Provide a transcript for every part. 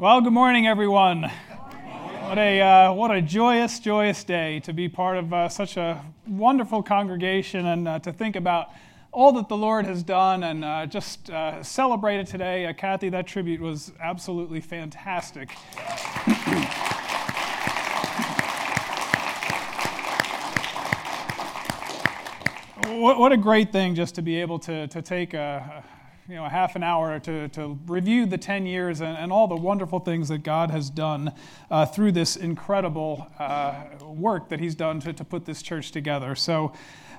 Well, good morning, everyone. What a, uh, what a joyous, joyous day to be part of uh, such a wonderful congregation and uh, to think about all that the Lord has done and uh, just uh, celebrate it today. Uh, Kathy, that tribute was absolutely fantastic. what, what a great thing just to be able to, to take a, you know, half an hour to, to review the 10 years and, and all the wonderful things that God has done uh, through this incredible uh, work that He's done to, to put this church together. So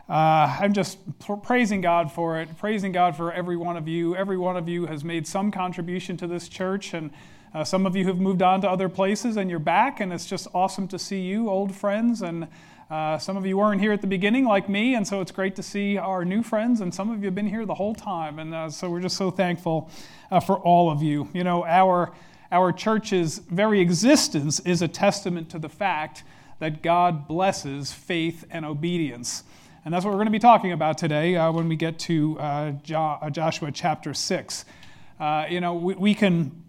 uh, I'm just pr- praising God for it, praising God for every one of you. Every one of you has made some contribution to this church, and uh, some of you have moved on to other places and you're back, and it's just awesome to see you, old friends, and uh, some of you weren't here at the beginning, like me, and so it's great to see our new friends, and some of you have been here the whole time, and uh, so we're just so thankful uh, for all of you. You know, our, our church's very existence is a testament to the fact that God blesses faith and obedience. And that's what we're going to be talking about today uh, when we get to uh, jo- uh, Joshua chapter 6. you know, we, we can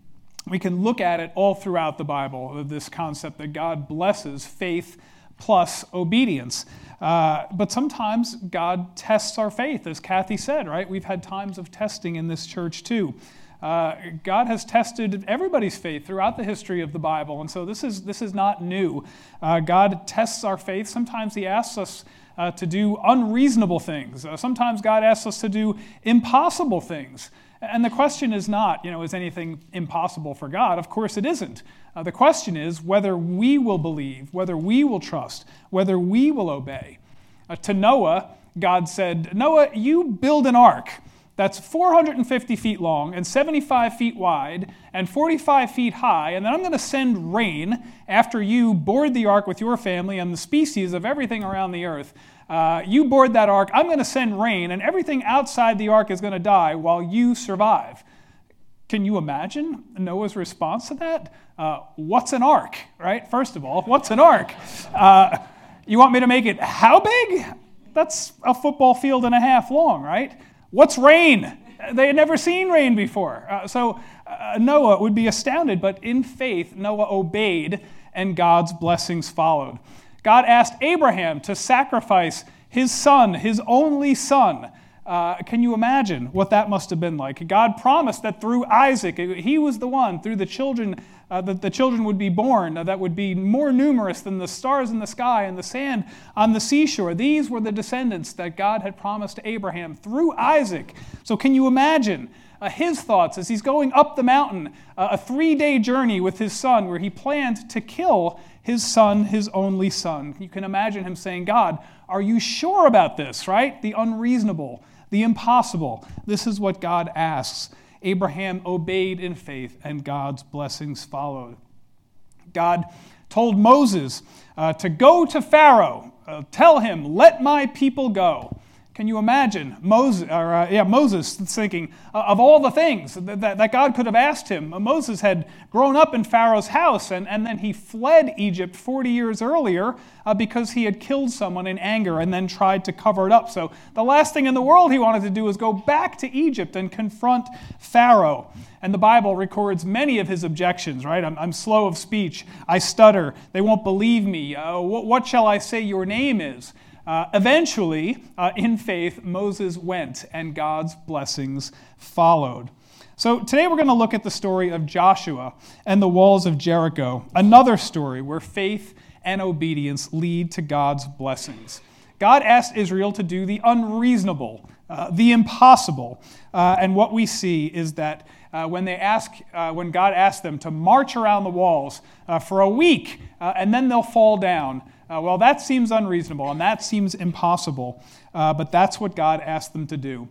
we can look at it all throughout the Bible, this concept that God blesses faith plus obedience. Uh, but sometimes God tests our faith, as Kathy said, right? We've had times of testing in this church too. Uh, God has tested everybody's faith throughout the history of the Bible, and so this is, this is not new. Uh, God tests our faith. Sometimes He asks us uh, to do unreasonable things, uh, sometimes God asks us to do impossible things. And the question is not, you know, is anything impossible for God? Of course it isn't. Uh, the question is whether we will believe, whether we will trust, whether we will obey. Uh, to Noah, God said, Noah, you build an ark that's 450 feet long and 75 feet wide and 45 feet high, and then I'm going to send rain after you board the ark with your family and the species of everything around the earth. Uh, you board that ark, I'm going to send rain, and everything outside the ark is going to die while you survive. Can you imagine Noah's response to that? Uh, what's an ark, right? First of all, what's an ark? Uh, you want me to make it how big? That's a football field and a half long, right? What's rain? They had never seen rain before. Uh, so uh, Noah would be astounded, but in faith, Noah obeyed and God's blessings followed. God asked Abraham to sacrifice his son, his only son. Uh, can you imagine what that must have been like? God promised that through Isaac, he was the one, through the children, uh, that the children would be born, uh, that would be more numerous than the stars in the sky and the sand on the seashore. These were the descendants that God had promised to Abraham through Isaac. So, can you imagine? Uh, his thoughts as he's going up the mountain, uh, a three day journey with his son, where he planned to kill his son, his only son. You can imagine him saying, God, are you sure about this, right? The unreasonable the impossible. This is what God asks. Abraham obeyed in faith, and God's blessings followed. God told Moses uh, to go to Pharaoh, uh, tell him, let my people go. Can you imagine Moses, or, uh, yeah, Moses thinking uh, of all the things that, that, that, God could have asked him? Uh, Moses had grown up in Pharaoh's house, and, and then he fled Egypt 40 years earlier uh, because he had killed someone in anger and then tried to cover it up. So the last thing in the world he wanted to do was go back to Egypt and confront Pharaoh. And the Bible records many of his objections, right? I'm, I'm slow of speech. I stutter. They won't believe me. Uh, what, what shall I say your name is? Uh, eventually, uh, in faith, Moses went and God's blessings followed. So today we're going to look at the story of Joshua and the walls of Jericho, another story where faith and obedience lead to God's blessings. God asked Israel to do the unreasonable, uh, the impossible, uh, and what we see is that uh, when they ask, uh, when God asked them to march around the walls uh, for a week and then they'll fall down, uh, well, that seems unreasonable and that seems impossible, uh, but that's what God asked them to do.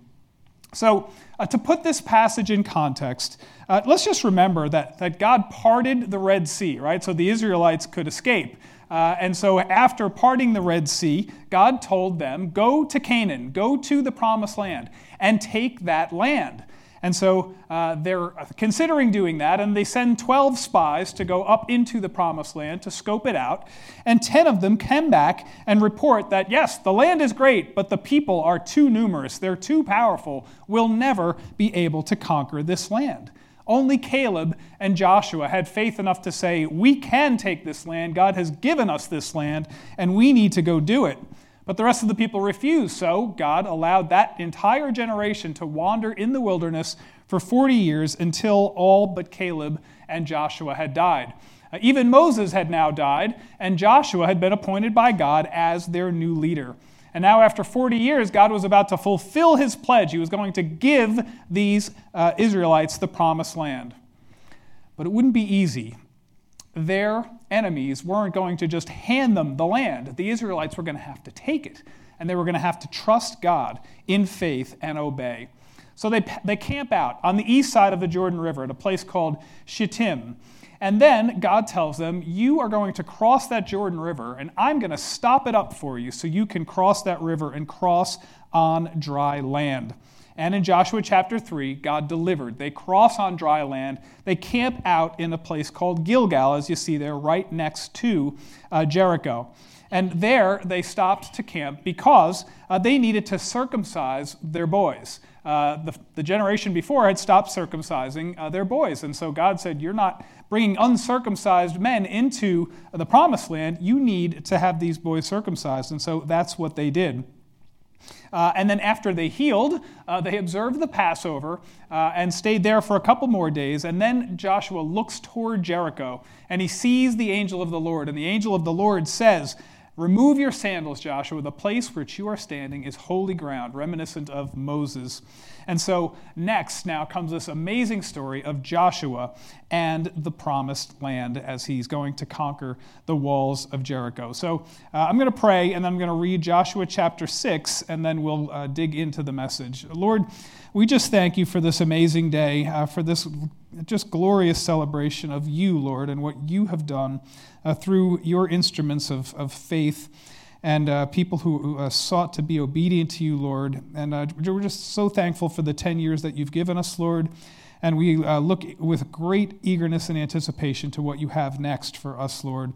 So, uh, to put this passage in context, uh, let's just remember that, that God parted the Red Sea, right? So the Israelites could escape. Uh, and so, after parting the Red Sea, God told them, Go to Canaan, go to the promised land, and take that land. And so uh, they're considering doing that, and they send 12 spies to go up into the promised land to scope it out. And 10 of them come back and report that, yes, the land is great, but the people are too numerous, they're too powerful, we'll never be able to conquer this land. Only Caleb and Joshua had faith enough to say, We can take this land. God has given us this land, and we need to go do it. But the rest of the people refused, so God allowed that entire generation to wander in the wilderness for 40 years until all but Caleb and Joshua had died. Uh, even Moses had now died, and Joshua had been appointed by God as their new leader. And now, after 40 years, God was about to fulfill his pledge. He was going to give these uh, Israelites the promised land. But it wouldn't be easy. Their enemies weren't going to just hand them the land, the Israelites were going to have to take it. And they were going to have to trust God in faith and obey. So they, they camp out on the east side of the Jordan River at a place called Shittim. And then God tells them, You are going to cross that Jordan River, and I'm going to stop it up for you so you can cross that river and cross on dry land. And in Joshua chapter 3, God delivered. They cross on dry land. They camp out in a place called Gilgal, as you see there, right next to uh, Jericho. And there they stopped to camp because uh, they needed to circumcise their boys. Uh, the, the, generation before had stopped circumcising uh, their boys. And so God said, You're not bringing uncircumcised men into the promised land. You need to have these boys circumcised. And so that's what they did. Uh, and then after they healed, uh, they observed the Passover uh, and stayed there for a couple more days. And then Joshua looks toward Jericho and he sees the angel of the Lord. And the angel of the Lord says, Remove your sandals, Joshua. The place which you are standing is holy ground, reminiscent of Moses. And so, next now comes this amazing story of Joshua and the promised land as he's going to conquer the walls of Jericho. So, uh, I'm going to pray and then I'm going to read Joshua chapter 6 and then we'll uh, dig into the message. Lord, we just thank you for this amazing day, uh, for this just glorious celebration of you, Lord, and what you have done uh, through your instruments of, of faith and uh, people who uh, sought to be obedient to you, Lord. And uh, we're just so thankful for the 10 years that you've given us, Lord. And we uh, look with great eagerness and anticipation to what you have next for us, Lord.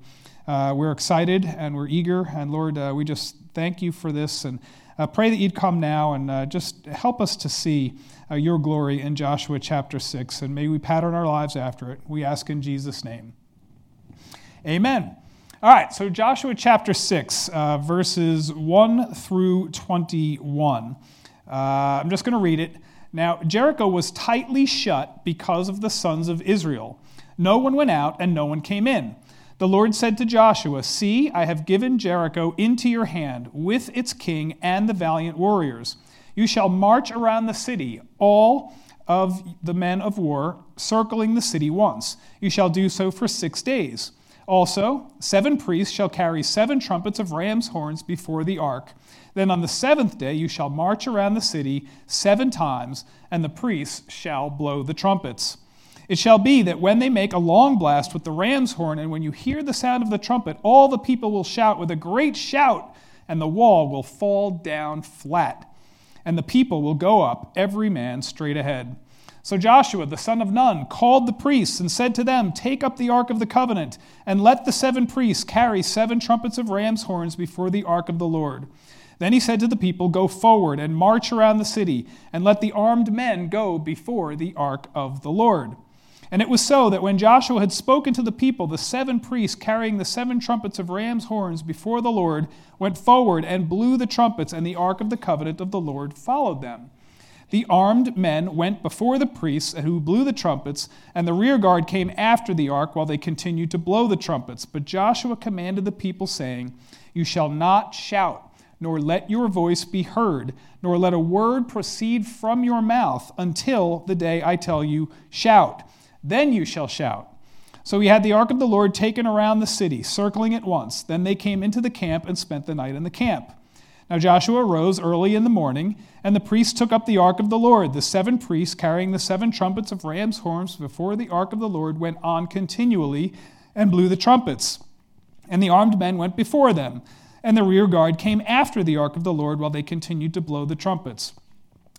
Uh, we're excited and we're eager. And Lord, we just thank you for this and pray that you'd come now and just help us to see your glory in Joshua chapter 6. And may we pattern our lives after it. We ask in Jesus' name. Amen. All right, so Joshua chapter 6, uh, verses 1 through 21. Uh, I'm just going to read it. Now, Jericho was tightly shut because of the sons of Israel. No one went out and no one came in. The Lord said to Joshua, See, I have given Jericho into your hand, with its king and the valiant warriors. You shall march around the city, all of the men of war, circling the city once. You shall do so for six days. Also, seven priests shall carry seven trumpets of ram's horns before the ark. Then on the seventh day you shall march around the city seven times, and the priests shall blow the trumpets. It shall be that when they make a long blast with the ram's horn, and when you hear the sound of the trumpet, all the people will shout with a great shout, and the wall will fall down flat. And the people will go up, every man straight ahead. So Joshua, the son of Nun, called the priests and said to them, Take up the ark of the covenant, and let the seven priests carry seven trumpets of ram's horns before the ark of the Lord. Then he said to the people, Go forward and march around the city, and let the armed men go before the ark of the Lord. And it was so that when Joshua had spoken to the people, the seven priests carrying the seven trumpets of ram's horns before the Lord went forward and blew the trumpets, and the ark of the covenant of the Lord followed them. The armed men went before the priests who blew the trumpets, and the rear guard came after the ark while they continued to blow the trumpets. But Joshua commanded the people, saying, You shall not shout, nor let your voice be heard, nor let a word proceed from your mouth until the day I tell you, Shout. Then you shall shout. So he had the ark of the Lord taken around the city, circling it once. Then they came into the camp and spent the night in the camp. Now Joshua rose early in the morning, and the priests took up the ark of the Lord. The seven priests, carrying the seven trumpets of ram's horns before the ark of the Lord, went on continually and blew the trumpets. And the armed men went before them, and the rear guard came after the ark of the Lord while they continued to blow the trumpets.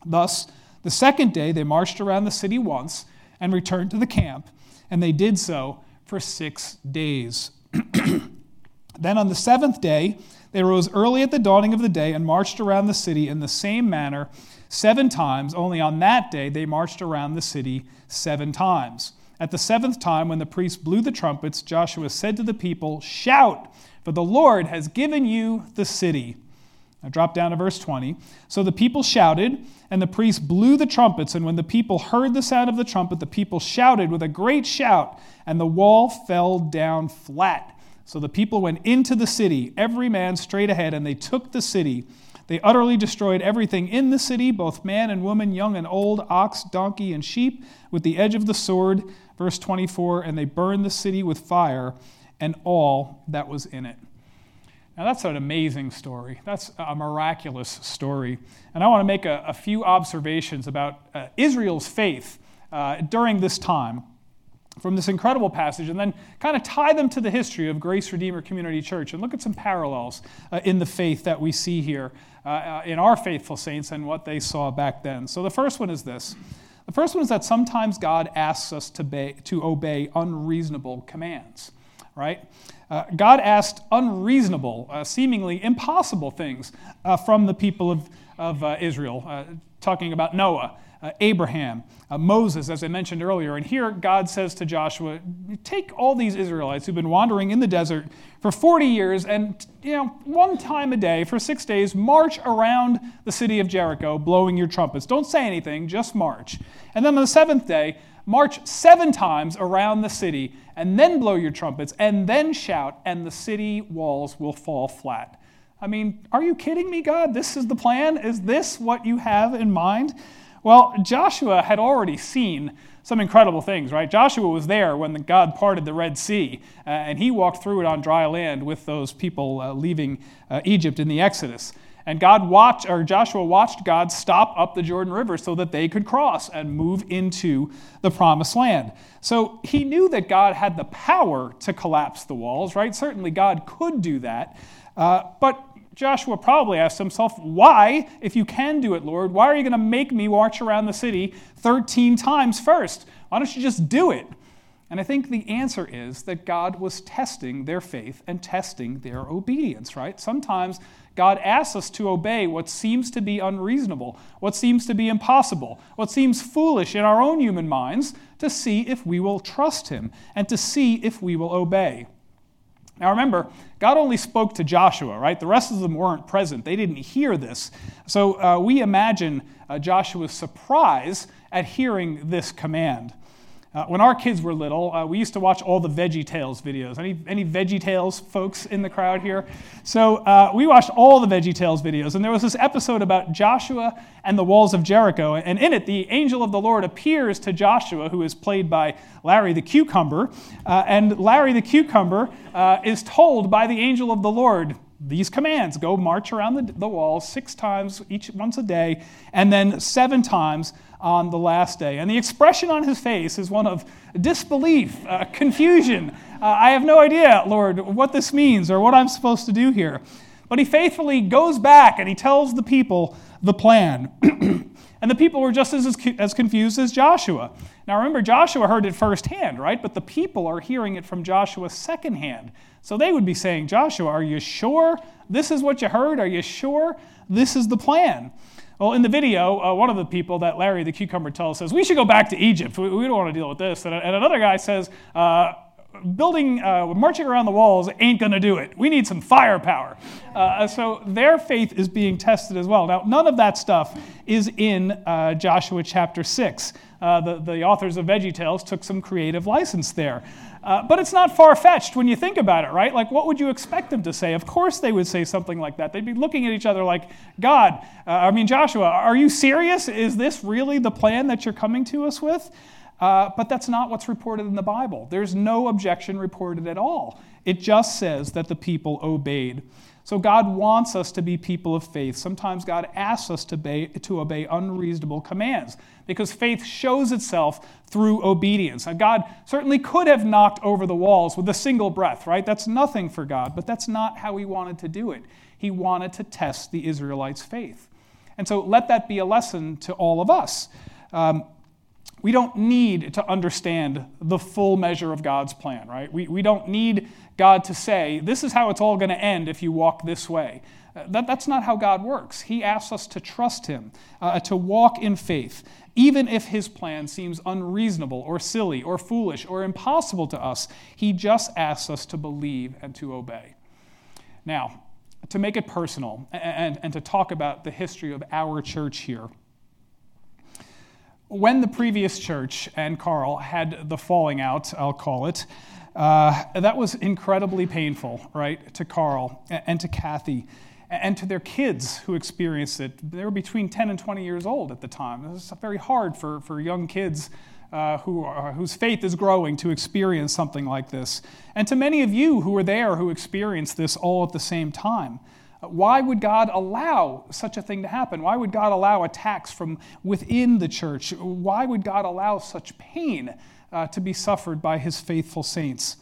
Thus, the second day they marched around the city once and returned to the camp, and they did so for six days. then on the seventh day, they rose early at the dawning of the day and marched around the city in the same manner seven times. Only on that day they marched around the city seven times. At the seventh time, when the priests blew the trumpets, Joshua said to the people, Shout, for the Lord has given you the city. Now drop down to verse 20. So the people shouted, and the priests blew the trumpets. And when the people heard the sound of the trumpet, the people shouted with a great shout, and the wall fell down flat. So the people went into the city, every man straight ahead, and they took the city. They utterly destroyed everything in the city, both man and woman, young and old, ox, donkey, and sheep, with the edge of the sword. Verse 24 And they burned the city with fire and all that was in it. Now, that's an amazing story. That's a miraculous story. And I want to make a, a few observations about uh, Israel's faith uh, during this time from this incredible passage and then kind of tie them to the history of Grace Redeemer Community Church and look at some parallels uh, in the faith that we see here uh, uh, in our faithful saints and what they saw back then. So the first one is this. The first one is that sometimes God asks us to, obey, to obey unreasonable commands, right? Uh, God asked unreasonable, uh, seemingly impossible things uh, from the people of, of Israel, talking about Noah, uh, Abraham, Moses, as I mentioned earlier. And here God says to Joshua, Take all these Israelites who've been wandering in the desert for 40 years and, you know, one time a day for six days, march around the city of Jericho blowing your trumpets. Don't say anything, just march. And then on the seventh day, march seven times around the city, and then blow your trumpets, and then shout, and the city walls will fall flat. I mean, are you kidding me, God? This is the plan? Is this what you have in mind? Well, Joshua had already seen some incredible things, right? Joshua was there when God parted the Red Sea, uh, and he walked through it on dry land with those people uh, leaving uh, Egypt in the Exodus. And God watched, or Joshua watched God stop up the Jordan River so that they could cross and move into the promised land. So he knew that God had the power to collapse the walls, right? Certainly God could do that. Uh, but Joshua probably asked himself, why, if you can do it, Lord, why are you going to make me march around the city 13 times first? Why don't you just do it? And I think the answer is that God was testing their faith and testing their obedience, right? Sometimes God asks us to obey what seems to be unreasonable, what seems to be impossible, what seems foolish in our own human minds to see if we will trust Him and to see if we will obey. Now remember, God only spoke to Joshua, right? The rest of them weren't present. They didn't hear this. So uh, we imagine uh, Joshua's surprise at hearing this command. Uh, when our kids were little, uh, we used to watch all the Veggie Tales videos. Any, any Veggie Tales folks in the crowd here? So uh, we watched all the Veggie Tales videos, and there was this episode about Joshua and the walls of Jericho. And in it, the angel of the Lord appears to Joshua, who is played by Larry the Cucumber. Uh, and Larry the Cucumber uh, is told by the angel of the Lord, these commands go march around the, the walls six times each once a day and then seven times on the last day. And the expression on his face is one of disbelief, uh, confusion. Uh, I have no idea, Lord, what this means or what I'm supposed to do here. But he faithfully goes back and he tells the people the plan. and the people were just as, as confused as Joshua. Now remember, Joshua heard it firsthand, right? But the people are hearing it from Joshua secondhand. So they would be saying, Joshua, are you sure this is what you heard? Are you sure this is the plan? Well, in the video, uh, one of the people that Larry the cucumber tells says, We should go back to Egypt. We, we don't want to deal with this. And, and another guy says, uh, Building, uh, marching around the walls ain't going to do it. We need some firepower. Uh, so their faith is being tested as well. Now, none of that stuff is in uh, Joshua chapter 6. Uh, the, the authors of VeggieTales took some creative license there. Uh, but it's not far fetched when you think about it, right? Like, what would you expect them to say? Of course, they would say something like that. They'd be looking at each other like, God, uh, I mean, Joshua, are you serious? Is this really the plan that you're coming to us with? Uh, but that's not what's reported in the Bible. There's no objection reported at all. It just says that the people obeyed. So God wants us to be people of faith. Sometimes God asks us to obey, to obey unreasonable commands because faith shows itself through obedience. Now, God certainly could have knocked over the walls with a single breath, right? That's nothing for God, but that's not how He wanted to do it. He wanted to test the Israelites' faith. And so let that be a lesson to all of us. Um, we don't need to understand the full measure of God's plan, right? We, we don't need God to say, this is how it's all going to end if you walk this way. Uh, that, that's not how God works. He asks us to trust Him, uh, to walk in faith, even if His plan seems unreasonable or silly or foolish or impossible to us. He just asks us to believe and to obey. Now, to make it personal and, and, and to talk about the history of our church here when the previous church and Carl had the falling out, I'll call it, uh, that was incredibly painful, right, to Carl and to Kathy and to their kids who experienced it. They were between 10 and 20 years old at the time. It was very hard for, for young kids uh, who are, whose faith is growing to experience something like this. And to many of you who were there who experienced this all at the same time. Why would God allow such a thing to happen? Why would God allow attacks from within the church? Why would God allow such pain uh, to be suffered by his faithful saints?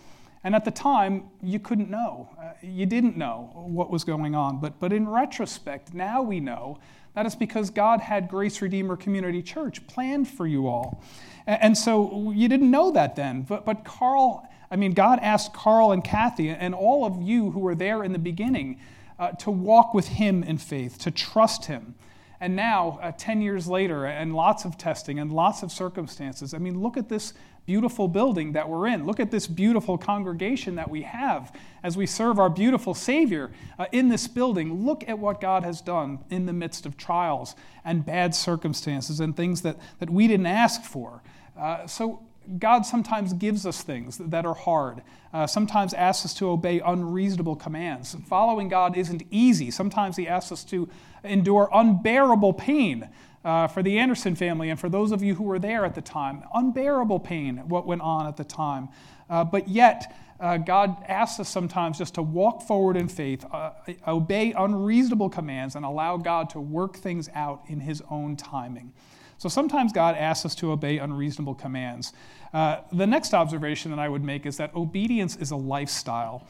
And at the time, you couldn't know. Uh, you didn't know what was going on. But, but in retrospect, now we know that is because God had Grace Redeemer Community Church planned for you all. And, so you didn't know that then. But, but Carl, I mean, God asked Carl and Kathy and all of you who were there in the beginning uh, to walk with Him in faith, to trust Him. And now, uh, 10 years later, and lots of testing and lots of circumstances, I mean, look at this beautiful building that we're in. Look at this beautiful congregation that we have as we serve our beautiful Savior uh, in this building. Look at what God has done in the midst of trials and bad circumstances and things that, that we didn't ask for. Uh, so, God sometimes gives us things that are hard, uh, sometimes asks us to obey unreasonable commands. Following God isn't easy. Sometimes He asks us to endure unbearable pain. Uh, for the Anderson family and for those of you who were there at the time, unbearable pain, what went on at the time. Uh, but yet, uh, God asks us sometimes just to walk forward in faith, uh, obey unreasonable commands, and allow God to work things out in His own timing. So sometimes God asks us to obey unreasonable commands. Uh, the next observation that I would make is that obedience is a lifestyle.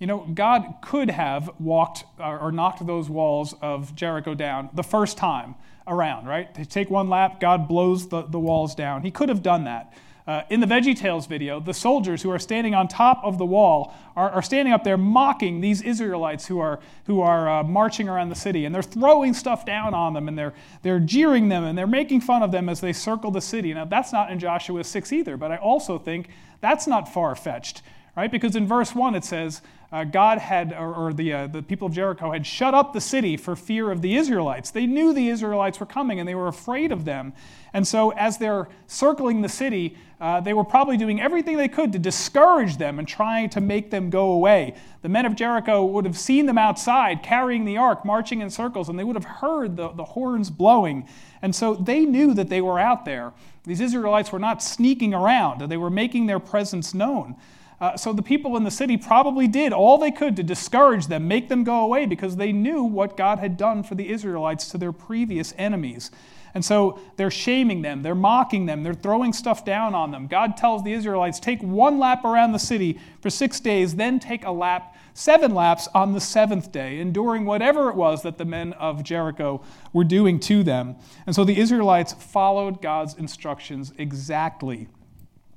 You know, God could have walked or, knocked those walls of Jericho down the first time around, right? Take one lap, God blows the, the walls down. He could have done that. Uh, in the Veggie Tales video, the soldiers who are standing on top of the wall are, are standing up there mocking these Israelites who are, who are uh, marching around the city. And they're throwing stuff down on them and they're, they're jeering them and they're making fun of them as they circle the city. Now, that's not in Joshua 6 either, but I also think that's not far fetched, right? Because in verse 1 it says, uh, God had, or, or the, uh, the people of Jericho had shut up the city for fear of the Israelites. They knew the Israelites were coming and they were afraid of them. And so, as they're circling the city, uh, they were probably doing everything they could to discourage them and trying to make them go away. The men of Jericho would have seen them outside carrying the ark, marching in circles, and they would have heard the, the horns blowing. And so they knew that they were out there. These Israelites were not sneaking around, they were making their presence known. Uh, so the people in the city probably did all they could to discourage them, make them go away, because they knew what God had done for the Israelites to their previous enemies. And so they're shaming them, they're mocking them, they're throwing stuff down on them. God tells the Israelites, take one lap around the city for six days, then take a lap, seven laps on the seventh day, enduring whatever it was that the men of Jericho were doing to them. And so the Israelites followed God's instructions exactly.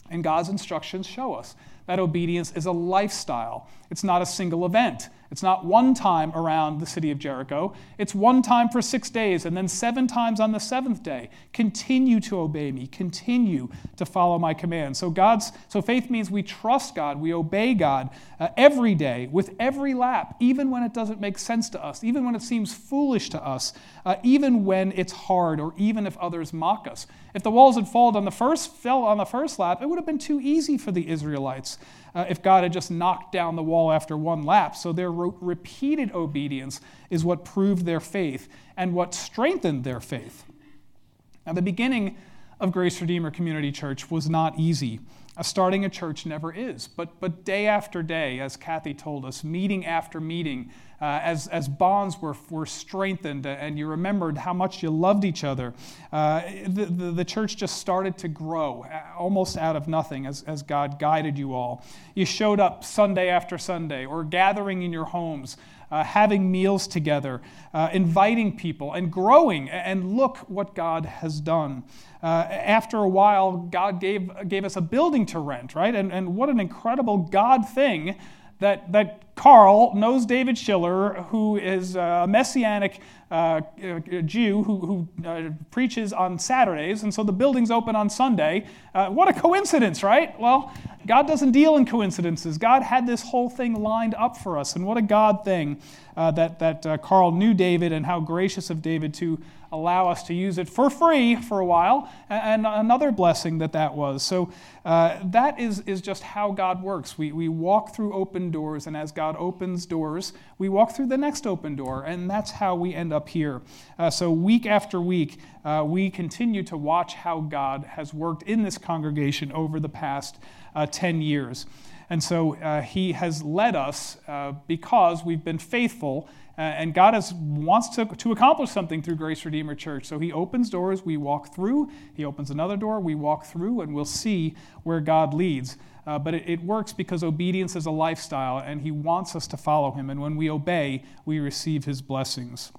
And God's instructions show us that obedience is a lifestyle. It's not a single event. It's not one time around the city of Jericho. It's one time for six days and then seven times on the seventh day. Continue to obey me. Continue to follow my commands. So God's so faith means we trust God, we obey God uh, every day with every lap, even when it doesn't make sense to us, even when it seems foolish to us, uh, even when it's hard, or even if others mock us. If the walls had fallen on the first fell on the first lap, it would have been too easy for the Israelites uh, if God had just knocked down the wall after one lap. So their re- repeated obedience is what proved their faith and what strengthened their faith. Now, the beginning of Grace Redeemer Community Church was not easy. Uh, starting a church never is. But, but day after day, as Kathy told us, meeting after meeting, uh, as, as bonds were, were strengthened and you remembered how much you loved each other, uh, the, the, the, church just started to grow uh, almost out of nothing as, as God guided you all. You showed up Sunday after Sunday or gathering in your homes uh, having meals together, uh, inviting people, and growing. And look what God has done. Uh, after a while, God gave, gave us a building to rent, right? And, and what an incredible God thing that, that Carl knows David Schiller, who is a messianic uh, Jew who, who uh, preaches on Saturdays, and so the building's open on Sunday. Uh, what a coincidence, right? Well, God doesn't deal in coincidences. God had this whole thing lined up for us, and what a God thing uh, that, that uh, Carl knew David and how gracious of David to allow us to use it for free for a while, and another blessing that that was. So uh, that is, is just how God works. We, we walk through open doors, and as God opens doors, we walk through the next open door, and that's how we end up here. Uh, so week after week, uh, we continue to watch how God has worked in this congregation over the past uh, 10 years. And so uh, he has led us uh, because we've been faithful and God has, wants to, to accomplish something through Grace Redeemer Church. So He opens doors, we walk through. He opens another door, we walk through, and we'll see where God leads. Uh, but it, it, works because obedience is a lifestyle, and He wants us to follow Him. And when we obey, we receive His blessings.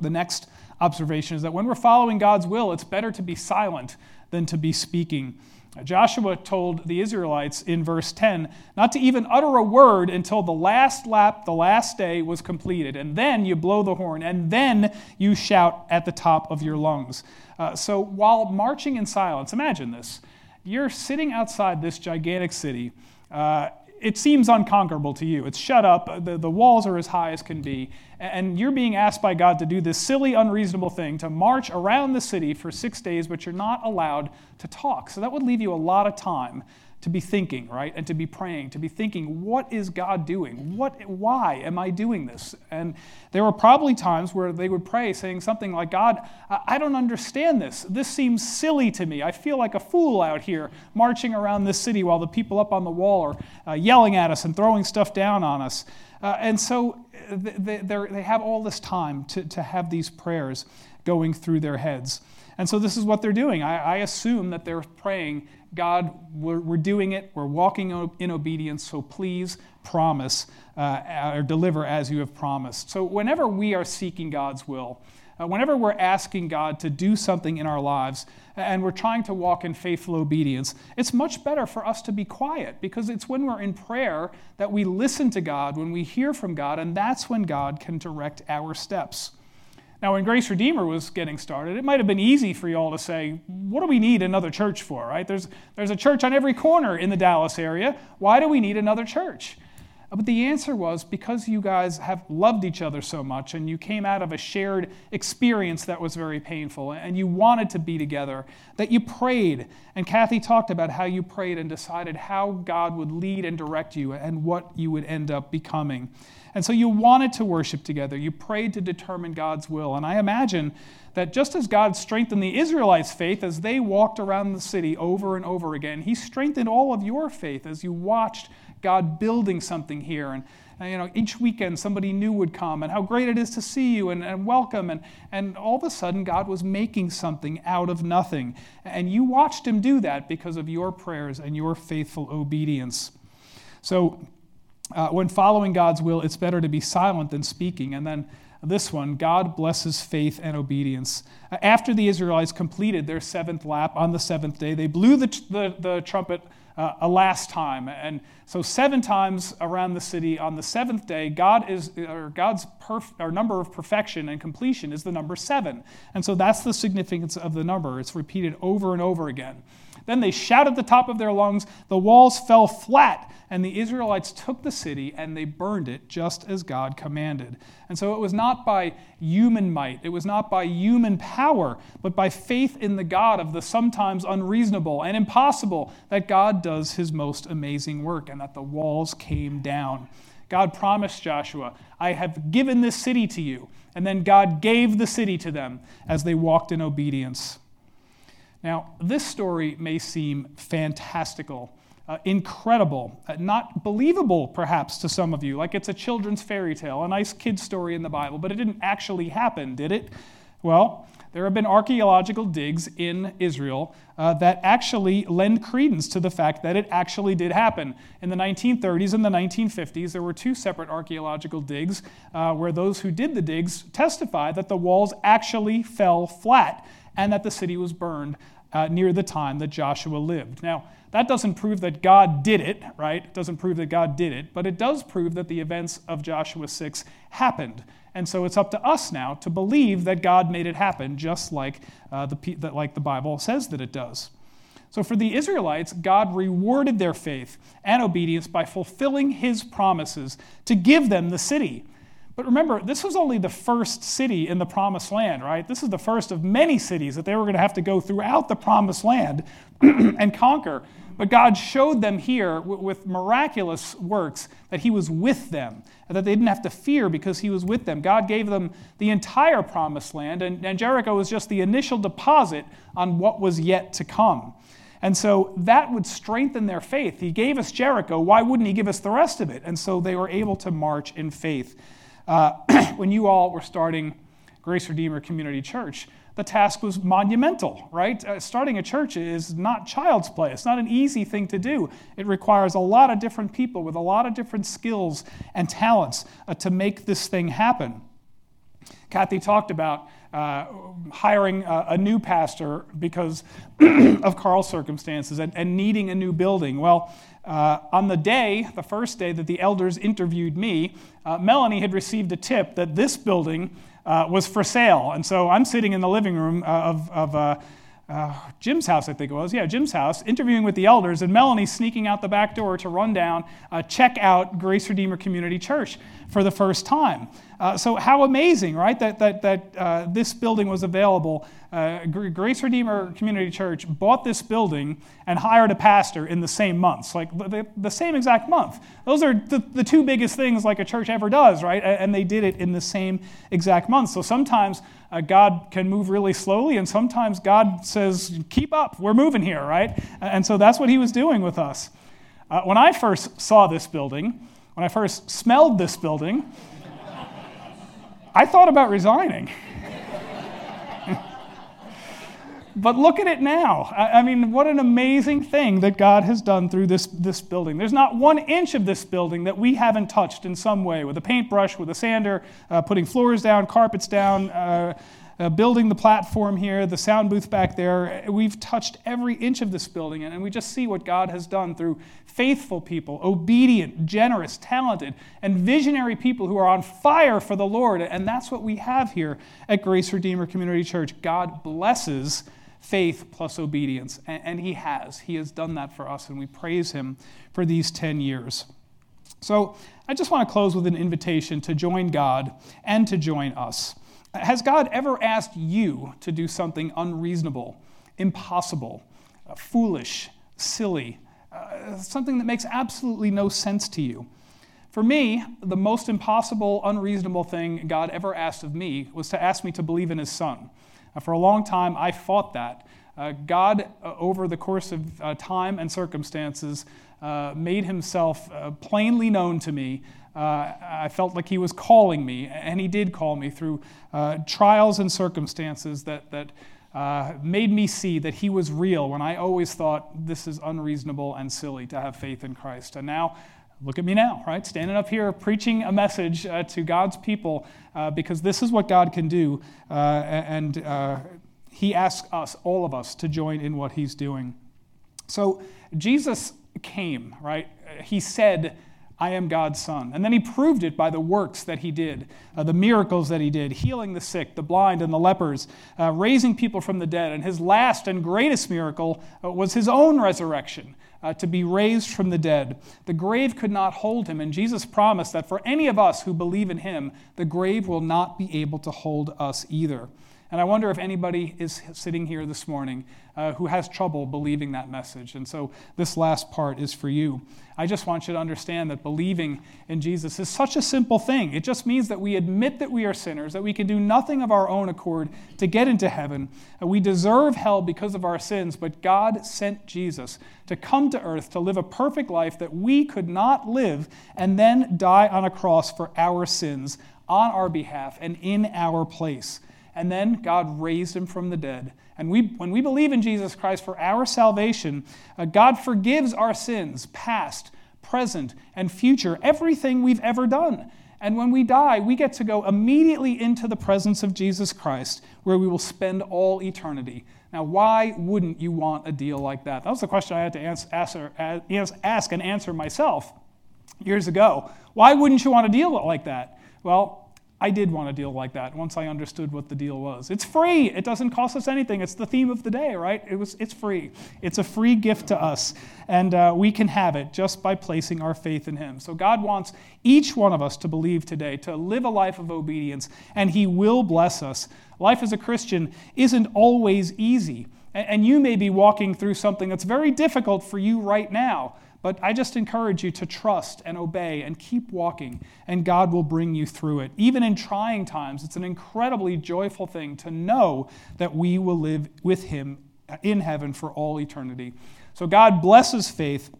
The next observation is that when we're following God's will, it's better to be silent than to be speaking. Joshua told the Israelites in verse 10 not to even utter a word until the last lap, the last day was completed. And then you blow the horn, and then you shout at the top of your lungs. Uh, so while marching in silence, imagine this. You're sitting outside this gigantic city. Uh, it seems unconquerable to you. It's shut up, the, the walls are as high as can be, and you're being asked by God to do this silly, unreasonable thing to march around the city for six days, but you're not allowed to talk. So that would leave you a lot of time to be thinking, right? And to be praying, to be thinking, what is God doing? What, why am I doing this? And there were probably times where they would pray saying something like, God, I don't understand this. This seems silly to me. I feel like a fool out here marching around this city while the people up on the wall are uh, yelling at us and throwing stuff down on us. Uh, and so they, they have all this time to, to have these prayers going through their heads. And so this is what they're doing. I, I assume that they're praying God, we're, we're doing it, we're walking in obedience, so please promise uh, or deliver as you have promised. So, whenever we are seeking God's will, uh, whenever we're asking God to do something in our lives and we're trying to walk in faithful obedience, it's much better for us to be quiet because it's when we're in prayer that we listen to God, when we hear from God, and that's when God can direct our steps. Now, when Grace Redeemer was getting started, it might have been easy for y'all to say, what do we need another church for, right? There's, there's a church on every corner in the Dallas area. Why do we need another church? Uh, but the answer was because you guys have loved each other so much and you came out of a shared experience that was very painful and you wanted to be together, that you prayed. And Kathy talked about how you prayed and decided how God would lead and direct you and what you would end up becoming. And so you wanted to worship together. You prayed to determine God's will. And I imagine that just as God strengthened the Israelites' faith as they walked around the city over and over again, He strengthened all of your faith as you watched God building something here. And, and you know, each weekend somebody new would come, and how great it is to see you and, and welcome. And, and all of a sudden, God was making something out of nothing. And you watched Him do that because of your prayers and your faithful obedience. So, uh, when following God's will, it's better to be silent than speaking. And then this one God blesses faith and obedience. Uh, after the Israelites completed their seventh lap on the seventh day, they blew the, the, the trumpet uh, a last time. And so, seven times around the city on the seventh day, God is, or God's perf- or number of perfection and completion is the number seven. And so, that's the significance of the number. It's repeated over and over again. Then they shouted at the top of their lungs. The walls fell flat, and the Israelites took the city and they burned it just as God commanded. And so it was not by human might, it was not by human power, but by faith in the God of the sometimes unreasonable and impossible that God does his most amazing work and that the walls came down. God promised Joshua, I have given this city to you. And then God gave the city to them as they walked in obedience. Now, this story may seem fantastical, uh, incredible, uh, not believable perhaps to some of you, like it's a children's fairy tale, a nice kid story in the Bible, but it didn't actually happen, did it? Well, there have been archaeological digs in Israel uh, that actually lend credence to the fact that it actually did happen. In the 1930s and the 1950s, there were two separate archaeological digs uh, where those who did the digs testified that the walls actually fell flat and that the city was burned uh, near the time that Joshua lived. Now, that doesn't prove that God did it, right? It doesn't prove that God did it, but it does prove that the events of Joshua 6 happened. And so it's up to us now to believe that God made it happen, just like, uh, the, that, like the Bible says that it does. So for the Israelites, God rewarded their faith and obedience by fulfilling his promises to give them the city. But remember, this was only the first city in the promised land, right? This is the first of many cities that they were going to have to go throughout the promised land and conquer. But God showed them here with miraculous works that He was with them, and that they didn't have to fear because He was with them. God gave them the entire promised land, and, Jericho was just the initial deposit on what was yet to come. And so that would strengthen their faith. He gave us Jericho. Why wouldn't He give us the rest of it? And so they were able to march in faith. Uh, when you all were starting Grace Redeemer Community Church, the task was monumental, right? Uh, starting a church is not child's play. It's not an easy thing to do. It requires a lot of different people with a lot of different skills and talents uh, to make this thing happen. Kathy talked about uh, hiring a, a, new pastor because of Carl's circumstances and, and, needing a new building. Well, uh, on the day, the first day that the elders interviewed me, uh, Melanie had received a tip that this building uh, was for sale. And so I'm sitting in the living room uh, of, of uh, uh, Jim's house, I think it was. Yeah, Jim's house, interviewing with the elders, and Melanie sneaking out the back door to run down, check out Grace Redeemer Community Church for the first time. Uh, so, how amazing, right, that, that, that uh, this building was available. Uh, Grace Redeemer Community Church bought this building and hired a pastor in the same months, like the, the same exact month. Those are the, the two biggest things like a church ever does, right? And they did it in the same exact month. So, sometimes uh, God can move really slowly, and sometimes God says, Keep up, we're moving here, right? And so that's what he was doing with us. Uh, when I first saw this building, when I first smelled this building, I thought about resigning. but look at it now. I, I, mean, what an amazing thing that God has done through this, this building. There's not one inch of this building that we haven't touched in some way with a paintbrush, with a sander, uh, putting floors down, carpets down. Uh, uh, building the platform here, the sound booth back there. We've touched every inch of this building, and we just see what God has done through faithful people, obedient, generous, talented, and visionary people who are on fire for the Lord. And that's what we have here at Grace Redeemer Community Church. God blesses faith plus obedience, and He has. He has done that for us, and we praise Him for these 10 years. So, I just want to close with an invitation to join God and to join us. Has God ever asked you to do something unreasonable, impossible, uh, foolish, silly, uh, something that makes absolutely no sense to you? For me, the most impossible, unreasonable thing God ever asked of me was to ask me to believe in His Son. Uh, for a long time, I fought that. Uh, God, uh, over the course of uh, time and circumstances, made Himself plainly known to me uh, I felt like he was calling me, and he did call me through uh, trials and circumstances that, that uh, made me see that he was real when I always thought this is unreasonable and silly to have faith in Christ. And now, look at me now, right? Standing up here preaching a message uh, to God's people uh, because this is what God can do. Uh, and he asks us, all of us, to join in what he's doing. So Jesus came, right? He said, I am God's son. And then he proved it by the works that he did, uh, the miracles that he did, healing the sick, the blind, and the lepers, uh, raising people from the dead. And his last and greatest miracle uh, was his own resurrection, uh, to be raised from the dead. The grave could not hold him, and Jesus promised that for any of us who believe in him, the grave will not be able to hold us either. And I wonder if anybody is sitting here this morning uh, who has trouble believing that message. And so this last part is for you. I just want you to understand that believing in Jesus is such a simple thing. It just means that we admit that we are sinners, that we can do nothing of our own accord to get into heaven. We deserve hell because of our sins, but God sent Jesus to come to earth to live a perfect life that we could not live and then die on a cross for our sins on our behalf and in our place. And then God raised him from the dead. And we, when we believe in Jesus Christ for our salvation, uh, God forgives our sins, past, present, and future, everything we've ever done. And when we die, we get to go immediately into the presence of Jesus Christ, where we will spend all eternity. Now, why wouldn't you want a deal like that? That was the question I had to answer, ask and answer myself years ago. Why wouldn't you want a deal like that? Well, I did want a deal like that once I understood what the deal was. It's free. It doesn't cost us anything. It's the theme of the day, right? It was, it's free. It's a free gift to us, and uh, we can have it just by placing our faith in Him. So God wants each one of us to believe today, to live a life of obedience, and He will bless us. Life as a Christian isn't always easy, and you may be walking through something that's very difficult for you right now. But I just encourage you to trust and obey and keep walking, and God will bring you through it. Even in trying times, it's an incredibly joyful thing to know that we will live with Him in heaven for all eternity. So God blesses faith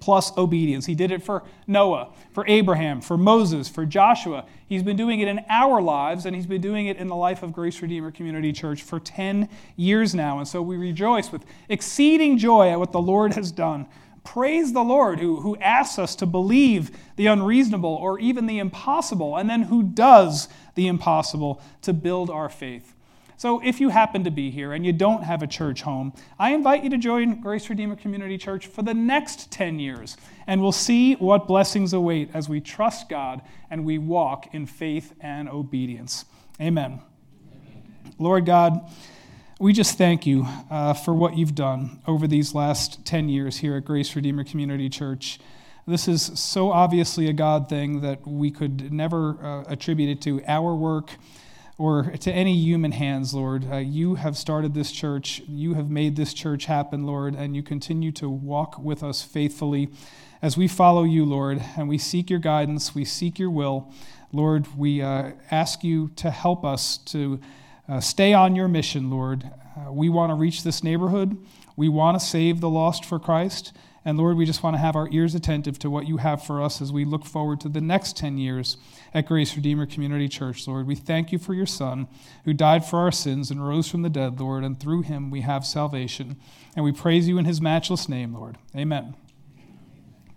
plus obedience. He did it for Noah, for Abraham, for Moses, for Joshua. He's been doing it in our lives, and He's been doing it in the life of Grace Redeemer Community Church for 10 years now. And so we rejoice with exceeding joy at what the Lord has done. Praise the Lord who, who asks us to believe the unreasonable or even the impossible, and then who does the impossible to build our faith. So, if you happen to be here and you don't have a church home, I invite you to join Grace Redeemer Community Church for the next 10 years, and we'll see what blessings await as we trust God and we walk in faith and obedience. Amen. Amen. Lord God, we just thank you uh, for what you've done over these last 10 years here at Grace Redeemer Community Church. This is so obviously a God thing that we could never uh, attribute it to our work or to any human hands, Lord. Uh, you have started this church. You have made this church happen, Lord, and you continue to walk with us faithfully as we follow you, Lord, and we seek your guidance, we seek your will. Lord, we uh, ask you to help us to uh, stay on your mission, Lord. Uh, we want to reach this neighborhood. We want to save the lost for Christ. And Lord, we just want to have our ears attentive to what you have for us as we look forward to the next 10 years at Grace Redeemer Community Church, Lord. We thank you for your Son who died for our sins and rose from the dead, Lord, and through him we have salvation. And we praise you in his matchless name, Lord. Amen.